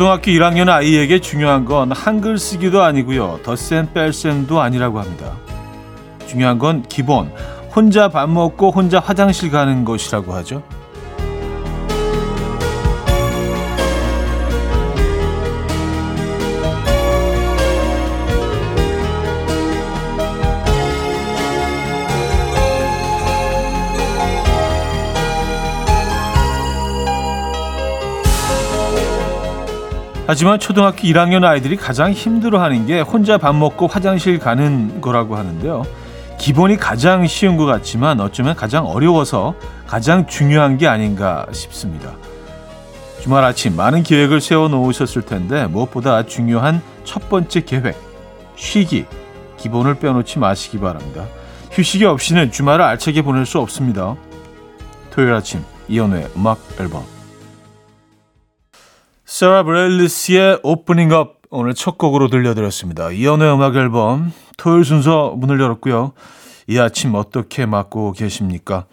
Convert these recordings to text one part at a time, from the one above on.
초등학교 1학년 아이에게 중요한 건 한글 쓰기도 아니고요. 덧셈 뺄셈도 아니라고 합니다. 중요한 건 기본. 혼자 밥 먹고 혼자 화장실 가는 것이라고 하죠. 하지만 초등학교 1학년 아이들이 가장 힘들어하는 게 혼자 밥 먹고 화장실 가는 거라고 하는데요. 기본이 가장 쉬운 것 같지만 어쩌면 가장 어려워서 가장 중요한 게 아닌가 싶습니다. 주말 아침 많은 계획을 세워 놓으셨을 텐데 무엇보다 중요한 첫 번째 계획, 쉬기, 기본을 빼놓지 마시기 바랍니다. 휴식이 없이는 주말을 알차게 보낼 수 없습니다. 토요일 아침 이연우의 음악 앨범 세라 브레일리스의 Opening Up 오늘 첫 곡으로 들려드렸습니다. 이현우의 음악 앨범 토요일 순서 문을 열었고요. 이 아침 어떻게 맞고 계십니까?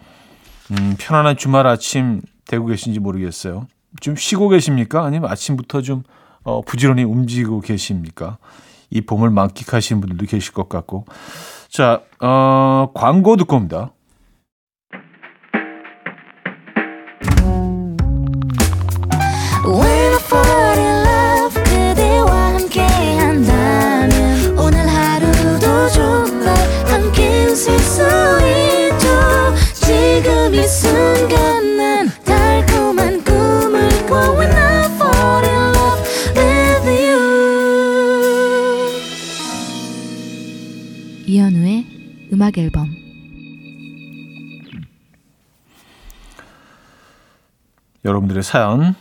음, 편안한 주말 아침 되고 계신지 모르겠어요. 좀 쉬고 계십니까? 아니면 아침부터 좀 어, 부지런히 움직이고 계십니까? 이 봄을 만끽하시는 분들도 계실 것 같고. 자, 어, 광고 듣고 옵니다. 음악 앨범 여러분들의 사연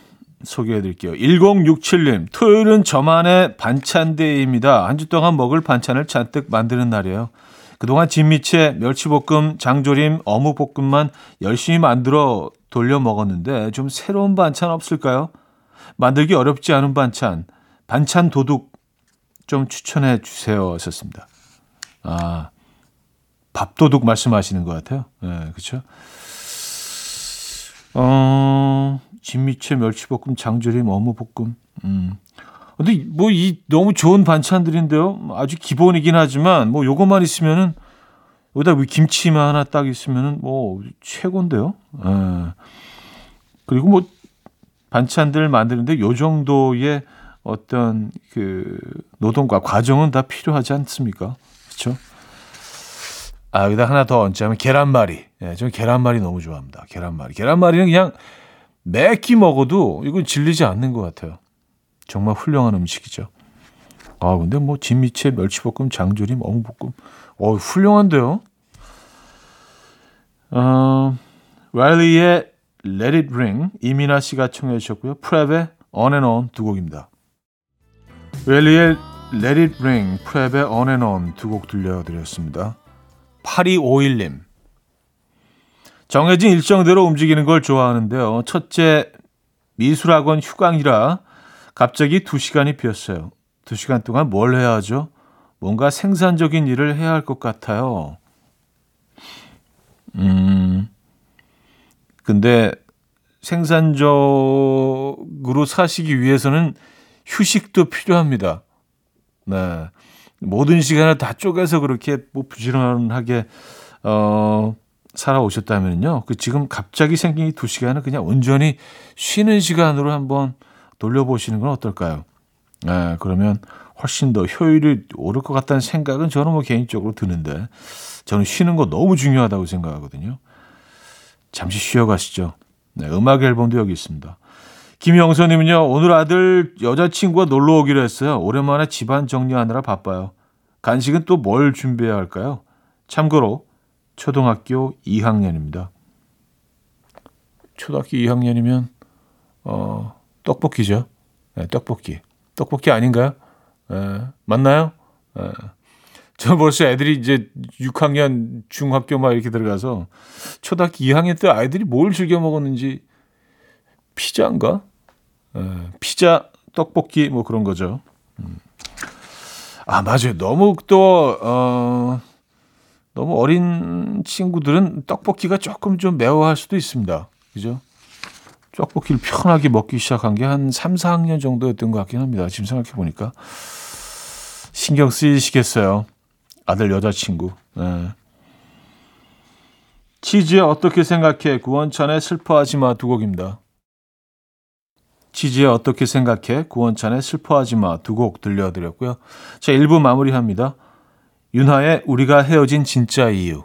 소개해 드릴게요. 1067님, 토요일은 저만의 반찬데이입니다. 한 주 동안 먹을 반찬을 잔뜩 만드는 날이에요. 그동안 진미채, 멸치볶음, 장조림, 어묵볶음만 열심히 만들어 돌려 먹었는데 좀 새로운 반찬 없을까요? 만들기 어렵지 않은 반찬, 반찬 도둑 좀 추천해 주세요. 하셨습니다. 아, 밥도둑 말씀하시는 것 같아요. 예, 네, 그렇죠. 어, 진미채, 멸치볶음, 장조림, 어묵볶음. 음. 근데 뭐 이 너무 좋은 반찬들인데요. 아주 기본이긴 하지만 뭐 요것만 있으면은 여기다 김치만 하나 딱 있으면은 뭐 최고인데요. 예. 그리고 뭐 반찬들 만드는데 요 정도의 어떤 그 노동과 과정은 다 필요하지 않습니까? 그렇죠? 아, 여기다 하나 더 얹자면 계란말이. 예, 저는 계란말이 너무 좋아합니다. 계란말이. 계란말이는 그냥 매끼 먹어도 이건 질리지 않는 것 같아요. 정말 훌륭한 음식이죠. 아, 근데 뭐 진미채, 멸치볶음, 장조림, 어묵볶음. 어, 훌륭한데요. 어, 라일리의 Let It Ring 이민아 씨가 청해 주셨고요. 프랩의 On and On 두 곡입니다. 라일리의 Let It Ring, 프랩의 On and On 두 곡 들려드렸습니다. 8251님. 정해진 일정대로 움직이는 걸 좋아하는데요. 첫째, 미술학원 휴강이라 갑자기 2시간이 비었어요. 2시간 동안 뭘 해야 하죠? 뭔가 생산적인 일을 해야 할 것 같아요. 음, 근데 생산적으로 사시기 위해서는 휴식도 필요합니다. 네. 모든 시간을 다 쪼개서 그렇게 뭐 부지런하게 어 살아오셨다면요. 그 지금 갑자기 생긴 이 두 시간은 그냥 온전히 쉬는 시간으로 한번 돌려보시는 건 어떨까요? 네, 그러면 훨씬 더 효율이 오를 것 같다는 생각은 저는 뭐 개인적으로 드는데 저는 쉬는 거 너무 중요하다고 생각하거든요. 잠시 쉬어가시죠. 네, 음악 앨범도 여기 있습니다. 김영선님은요, 오늘 아들 여자친구가 놀러 오기로 했어요. 오랜만에 집안 정리하느라 바빠요. 간식은 또 뭘 준비해야 할까요? 참고로, 초등학교 2학년입니다. 초등학교 2학년이면, 어, 떡볶이죠. 네, 떡볶이. 떡볶이 아닌가요? 네, 맞나요? 네. 저 벌써 애들이 이제 6학년 중학교 막 이렇게 들어가서 초등학교 2학년 때 아이들이 뭘 즐겨 먹었는지 피자인가? 에, 피자, 떡볶이 뭐 그런 거죠. 음. 아 맞아요. 너무 또 어, 너무 어린 친구들은 떡볶이가 조금 좀 매워할 수도 있습니다. 그죠? 떡볶이를 편하게 먹기 시작한 게 한 3, 4학년 정도였던 것 같긴 합니다. 지금 생각해 보니까. 신경 쓰이시겠어요. 아들 여자친구. 네. 치즈에 어떻게 생각해? 구원찬의 슬퍼하지 마 두 곡입니다. 치즈에 어떻게 생각해? 구원찬의 슬퍼하지 마 두 곡 들려드렸고요. 자, 1부 마무리합니다. 윤하의 우리가 헤어진 진짜 이유.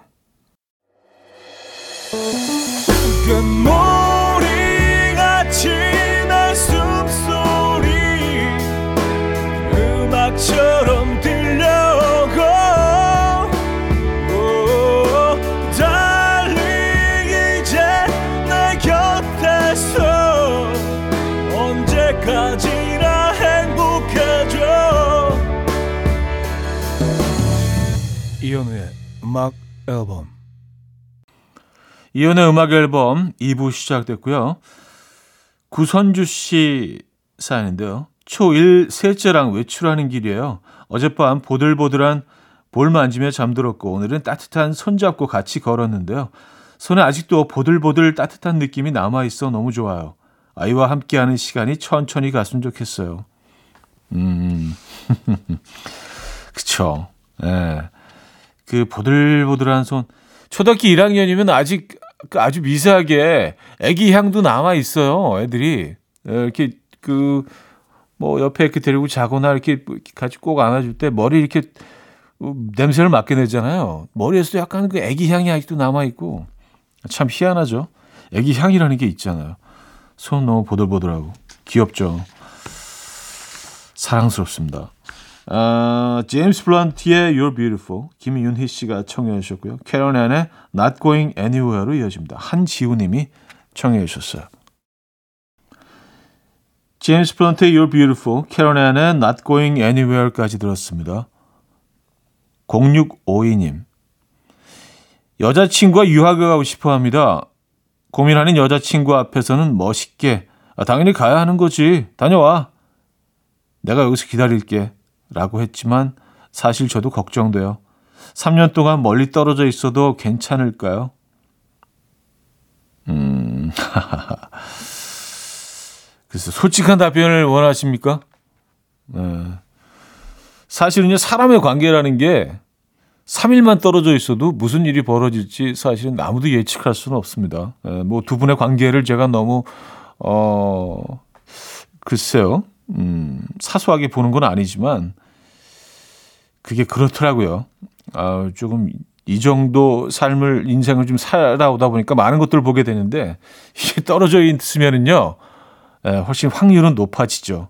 이현우의 음악 앨범 이현우의 음악 앨범 2부 시작됐고요. 구선주 씨 사연인데요. 초1 셋째랑 외출하는 길이에요. 어젯밤 보들보들한 볼 만지며 잠들었고 오늘은 따뜻한 손잡고 같이 걸었는데요. 손에 아직도 보들보들 따뜻한 느낌이 남아있어 너무 좋아요. 아이와 함께하는 시간이 천천히 갔으면 좋겠어요. 음, 그쵸. 예. 네. 그 보들보들한 손. 초등학교 1학년이면 아직 그 아주 미세하게 애기 향도 남아 있어요. 애들이 이렇게 그 뭐 옆에 이렇게 데리고 자거나 이렇게 같이 꼭 안아줄 때 머리 이렇게 냄새를 맡게 되잖아요. 머리에서도 약간 그 애기 향이 아직도 남아 있고 참 희한하죠. 애기 향이라는 게 있잖아요. 손 너무 보들보들하고 귀엽죠. 사랑스럽습니다. 어, 제임스 블런트의 You're Beautiful 김윤희 씨가 청해 주셨고요. 캐런 앤의 Not Going Anywhere로 이어집니다. 한지우 님이 청해 주셨어요. 제임스 블런트의 You're Beautiful 캐런 앤의 Not Going Anywhere까지 들었습니다. 0652님 여자친구가 유학을 가고 싶어 합니다. 고민하는 여자친구 앞에서는 멋있게 아, 당연히 가야 하는 거지. 다녀와. 내가 여기서 기다릴게. 라고 했지만 사실 저도 걱정돼요. 3년 동안 멀리 떨어져 있어도 괜찮을까요? 음, 그래서 솔직한 답변을 원하십니까? 네. 사실은요, 사람의 관계라는 게 3일만 떨어져 있어도 무슨 일이 벌어질지 사실은 아무도 예측할 수는 없습니다. 네, 뭐두 분의 관계를 제가 너무, 어, 글쎄요, 음, 사소하게 보는 건 아니지만, 그게 그렇더라고요. 아, 조금 이 정도 삶을 인생을 좀 살아오다 보니까 많은 것들을 보게 되는데 이게 떨어져 있으면은요 에, 예, 훨씬 확률은 높아지죠.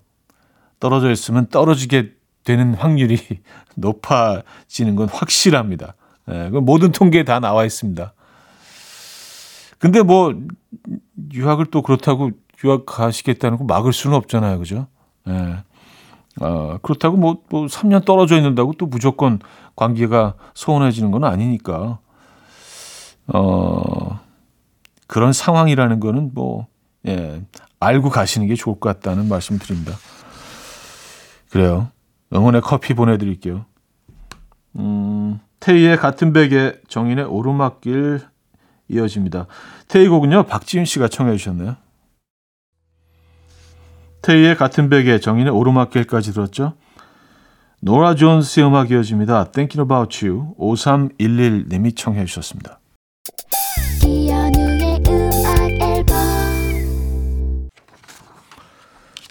떨어져 있으면 떨어지게 되는 확률이 높아지는 건 확실합니다. 에, 그 모든 통계에 다 나와 있습니다. 근데 뭐 유학을 또 그렇다고 유학 가시겠다는 거 막을 수는 없잖아요, 그죠? 예. 어, 그렇다고 뭐, 뭐 3년 떨어져 있는다고 또 무조건 관계가 소원해지는 건 아니니까. 어, 그런 상황이라는 거는 뭐, 예, 알고 가시는 게 좋을 것 같다는 말씀 드립니다. 그래요. 응원의 커피 보내드릴게요. 음, 테이의 같은 베개 정인의 오르막길 이어집니다. 테이 곡은요, 박지윤 씨가 청해 주셨네요. 테이의 같은 베개, 정인의 오르막길까지 들었죠. 노라 존스의 음악 이어집니다. Thinking About You 5311님이 청해 주셨습니다.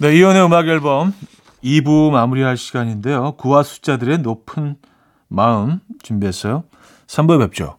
네, 이연의 음악 앨범 2부 마무리할 시간인데요. 구와 숫자들의 높은 마음 준비했어요. 3부에 뵙죠.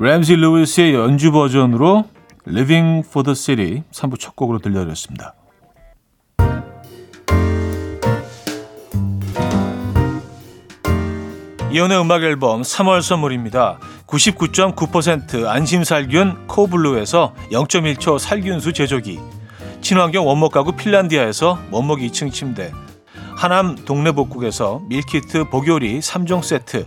램지 루이스의 연주 버전으로 Living for the City 3부 첫 곡으로 들려드렸습니다. 이현우의 음악 앨범 3월 선물입니다. 99.9% 안심살균 코블루에서 0.1초 살균수 제조기 친환경 원목 가구 핀란디아에서 원목 2층 침대 하남 동네복국에서 밀키트 보요리 3종 세트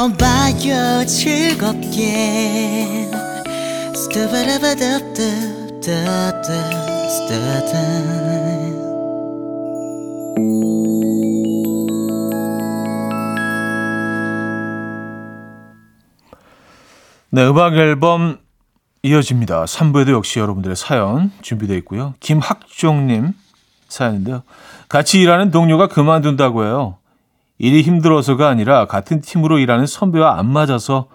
들어봐요 즐겁게 스타바라바답답답답 네, 음악 앨범 이어집니다. 3부에도 역시 여러분들의 사연 준비되어 있고요. 김학종님 사연인데요. 같이 일하는 동료가 그만둔다고 해요. 일이 힘들어서가 아니라 같은 팀으로 일하는 선배와 안 맞아서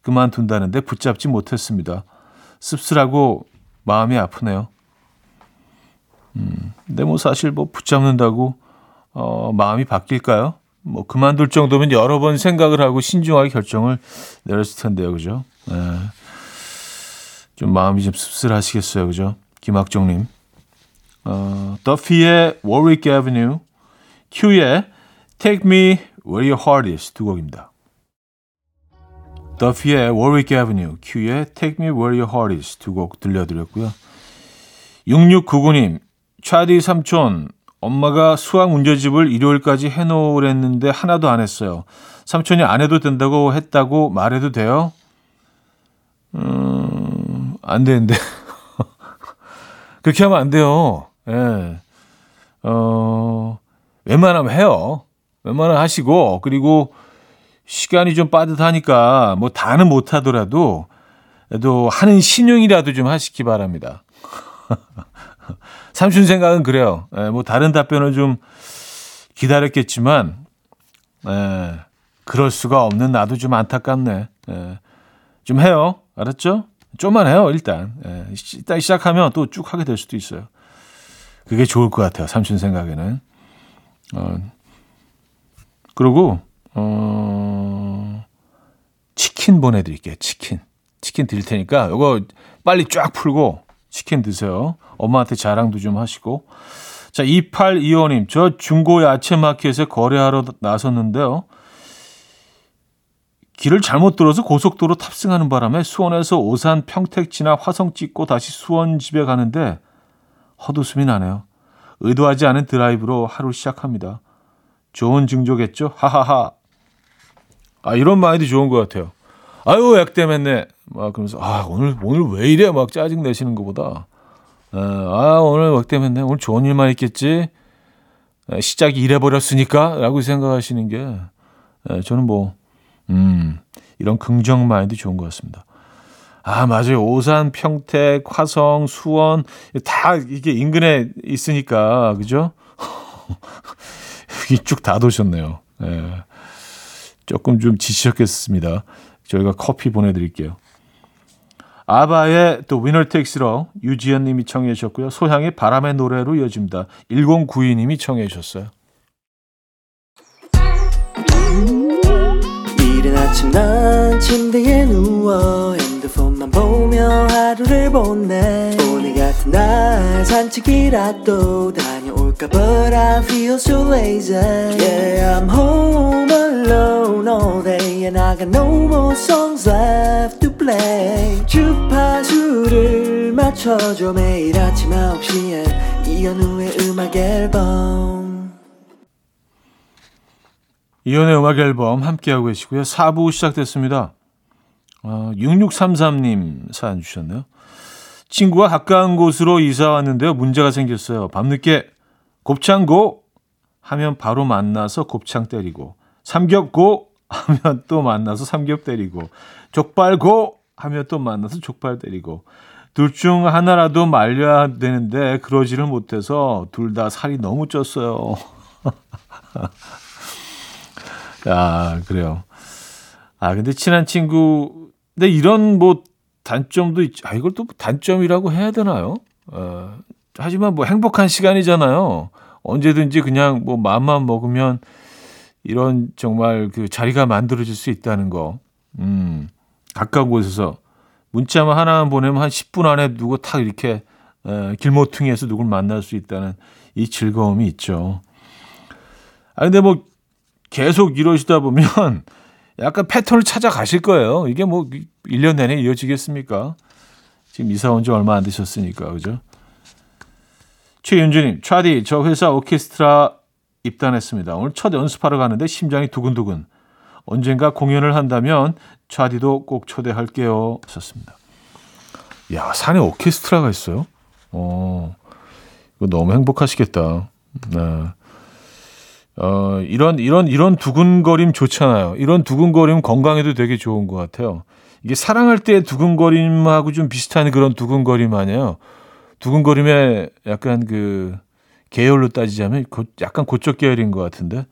그만둔다는데 붙잡지 못했습니다. 씁쓸하고 마음이 아프네요. 음, 근데 뭐 사실 뭐 붙잡는다고 어, 마음이 바뀔까요? 뭐 그만둘 정도면 여러 번 생각을 하고 신중하게 결정을 내렸을 텐데요, 그죠? 네. 좀 마음이 좀 씁쓸하시겠어요, 그죠? 김학정님. 어, 더피의 Warwick Avenue, 큐의 Take Me Where Your Heart Is 두 곡입니다. 더피의 Warwick Avenue, 큐의 Take Me Where Your Heart Is 두 곡 들려드렸고요. 6699님, 차디 삼촌, 엄마가 수학 문제집을 일요일까지 해놓으랬는데 하나도 안 했어요. 삼촌이 안 해도 된다고 했다고 말해도 돼요? 음, 안 되는데. 그렇게 하면 안 돼요. 예. 어, 웬만하면 해요. 웬만하면 하시고, 그리고 시간이 좀 빠듯하니까 뭐 다는 못 하더라도, 그래도 하는 신용이라도 좀 하시기 바랍니다. 삼촌 생각은 그래요. 예, 뭐 다른 답변을 좀 기다렸겠지만, 예, 그럴 수가 없는 나도 좀 안타깝네. 예, 좀 해요. 알았죠? 좀만 해요, 일단. 예, 일단 시작하면 또 쭉 하게 될 수도 있어요. 그게 좋을 것 같아요, 삼촌 생각에는. 어, 그리고, 어, 치킨 보내드릴게요, 치킨. 치킨 드릴 테니까, 이거 빨리 쫙 풀고 치킨 드세요. 엄마한테 자랑도 좀 하시고. 자, 2825님, 저 중고 야채 마켓에 거래하러 나섰는데요. 길을 잘못 들어서 고속도로 탑승하는 바람에 수원에서 오산 평택 지나 화성 찍고 다시 수원 집에 가는데 헛웃음이 나네요. 의도하지 않은 드라이브로 하루 시작합니다. 좋은 증조겠죠? 하하하. 아, 이런 마인드 좋은 것 같아요. 아유, 액땜했네. 막 그러면서, 아, 오늘, 오늘 왜 이래? 막 짜증 내시는 것보다. 아, 오늘 액땜했네. 오늘 좋은 일만 있겠지? 시작이 이래버렸으니까? 라고 생각하시는 게, 저는 뭐, 음, 이런 긍정 마인드 좋은 것 같습니다. 아, 맞아요. 오산, 평택, 화성, 수원, 다 이게 인근에 있으니까, 그죠? 여기 쭉다 도셨네요. 예. 조금 좀 지치셨겠습니다. 저희가 커피 보내드릴게요. 아바의 또 위너 텍스로 유지연 님이 청해 주셨고요. 소향의 바람의 노래로 이어집니다. 1092 님이 청해 주셨어요. 이른 아침 난 침대에 누워 핸드폰만 보며 하루를 보내 오늘 같은 날 산책이라도 다 녀올까 But I feel so lazy Yeah I'm home alone all day And I got no more songs left to play 주파수를 맞춰줘 매일 아침 9시에 이현우의 음악 앨범 이연의 음악 앨범 함께하고 계시고요. 4부 시작됐습니다. 어, 6633님 사연 주셨네요. 친구가 가까운 곳으로 이사 왔는데요. 문제가 생겼어요. 밤늦게 곱창고 하면 바로 만나서 곱창 때리고 삼겹고 하면 또 만나서 삼겹 때리고 족발고 하면 또 만나서 족발 때리고 둘 중 하나라도 말려야 되는데 그러지를 못해서 둘 다 살이 너무 쪘어요. 아, 그래요. 아, 근데 친한 친구, 근데 이런 뭐 단점도 있, 아, 이걸 또 단점이라고 해야 되나요? 어, 하지만 뭐 행복한 시간이잖아요. 언제든지 그냥 뭐 마음만 먹으면 이런 정말 그 자리가 만들어질 수 있다는 거. 음, 가까운 곳에서 문자만 하나만 보내면 한 10분 안에 누구 탁 이렇게 에, 길모퉁이에서 누굴 만날 수 있다는 이 즐거움이 있죠. 아, 근데 뭐 계속 이러시다 보면 약간 패턴을 찾아가실 거예요. 이게 뭐 1년 내내 이어지겠습니까? 지금 이사 온 지 얼마 안 되셨으니까, 그죠? 최윤주님, 차디, 저 회사 오케스트라 입단했습니다. 오늘 첫 연습하러 가는데 심장이 두근두근. 언젠가 공연을 한다면 차디도 꼭 초대할게요. 썼습니다. 야, 산에 오케스트라가 있어요? 어, 이거 너무 행복하시겠다. 네. 어, 이런, 이런, 이런 두근거림 좋잖아요. 이런 두근거림 건강에도 되게 좋은 것 같아요. 이게 사랑할 때 두근거림하고 좀 비슷한 그런 두근거림 아니에요. 두근거림에 약간 그 계열로 따지자면 약간 고쪽 계열인 것 같은데.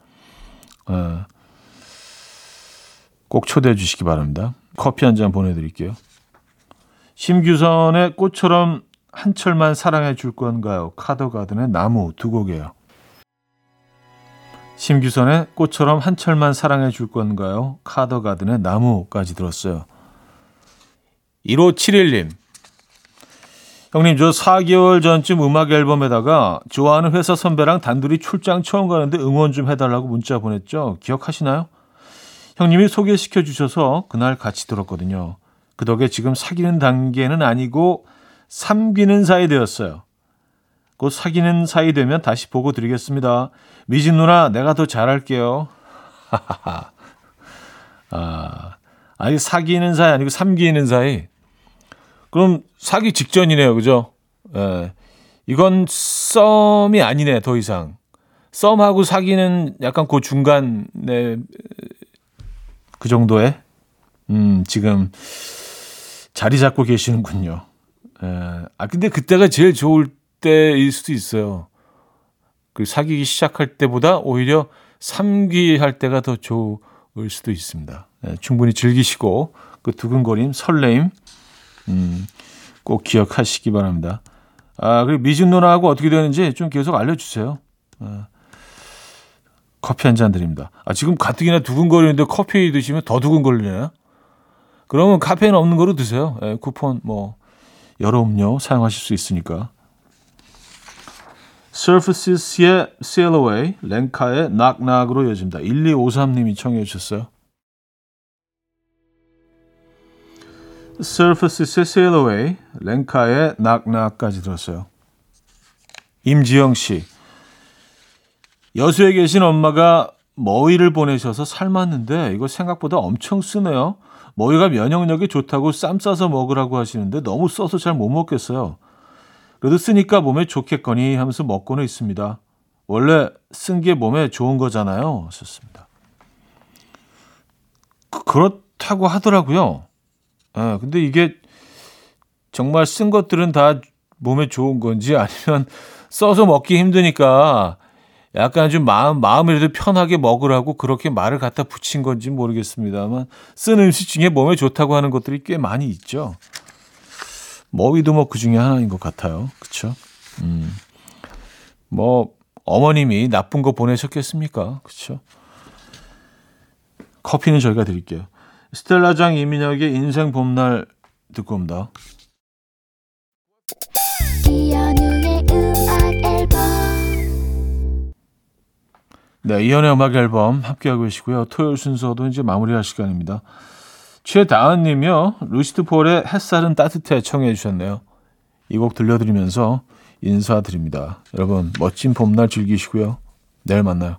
어, 꼭 초대해 주시기 바랍니다. 커피 한 잔 보내드릴게요. 심규선의 꽃처럼 한철만 사랑해 줄 건가요? 카더가든의 나무 두 곡이에요. 심규선의 꽃처럼 한철만 사랑해 줄 건가요? 카더가든의 나무까지 들었어요. 1571님. 형님, 저 4개월 전쯤 음악 앨범에다가 좋아하는 회사 선배랑 단둘이 출장 처음 가는데 응원 좀 해달라고 문자 보냈죠. 기억하시나요? 형님이 소개시켜 주셔서 그날 같이 들었거든요. 그 덕에 지금 사귀는 단계는 아니고 삼귀는 사이 되었어요. 곧 사귀는 사이 되면 다시 보고 드리겠습니다. 미진 누나, 내가 더 잘할게요. 아, 아니, 사귀는 사이 아니고 삼귀는 사이. 그럼 사귀 직전이네요. 그죠? 예. 이건 썸이 아니네, 더 이상. 썸하고 사귀는 약간 그 중간에 그 정도의, 음, 지금 자리 잡고 계시는군요. 예. 아, 근데 그때가 제일 좋을 때일 수도 있어요. 그 사귀기 시작할 때보다 오히려 삼귀할 때가 더 좋을 수도 있습니다. 네, 충분히 즐기시고 그 두근거림, 설레임 음, 꼭 기억하시기 바랍니다. 아, 그리고 미진 누나하고 어떻게 되는지 좀 계속 알려주세요. 아, 커피 한 잔 드립니다. 아, 지금 가뜩이나 두근거리는데 커피 드시면 더 두근거리네요. 그러면 카페인 없는 거로 드세요. 예, 쿠폰 뭐 여러 음료 사용하실 수 있으니까. Surfaces의 Sail Away, 렌카의 Knock으로 이어집니다. 1253님이 청해 주셨어요. Surfaces의 Sail Away, 렌카의 Knock까지 들었어요. 임지영 씨. 여수에 계신 엄마가 머위를 보내셔서 삶았는데 이거 생각보다 엄청 쓰네요. 머위가 면역력이 좋다고 쌈 싸서 먹으라고 하시는데 너무 써서 잘 못 먹겠어요. 그래도 쓰니까 몸에 좋겠거니 하면서 먹고는 있습니다. 원래 쓴 게 몸에 좋은 거잖아요. 썼습니다. 그, 그렇다고 하더라고요. 예, 근데 이게 정말 쓴 것들은 다 몸에 좋은 건지 아니면 써서 먹기 힘드니까 약간 좀 마음, 마음이라도 편하게 먹으라고 그렇게 말을 갖다 붙인 건지 모르겠습니다만 쓴 음식 중에 몸에 좋다고 하는 것들이 꽤 많이 있죠. 머위도 뭐 그 중에 하나인 것 같아요. 그쵸? 음. 뭐, 어머님이 나쁜 거 보내셨겠습니까? 그쵸? 커피는 저희가 드릴게요. 스텔라장 이민혁의 인생 봄날 듣고 옵니다. 네, 이연의 음악 앨범 함께하고 계시고요. 토요일 순서도 이제 마무리할 시간입니다. 최다은 님이요. 루시드 폴의 햇살은 따뜻해 청해 주셨네요. 이 곡 들려드리면서 인사드립니다. 여러분 멋진 봄날 즐기시고요. 내일 만나요.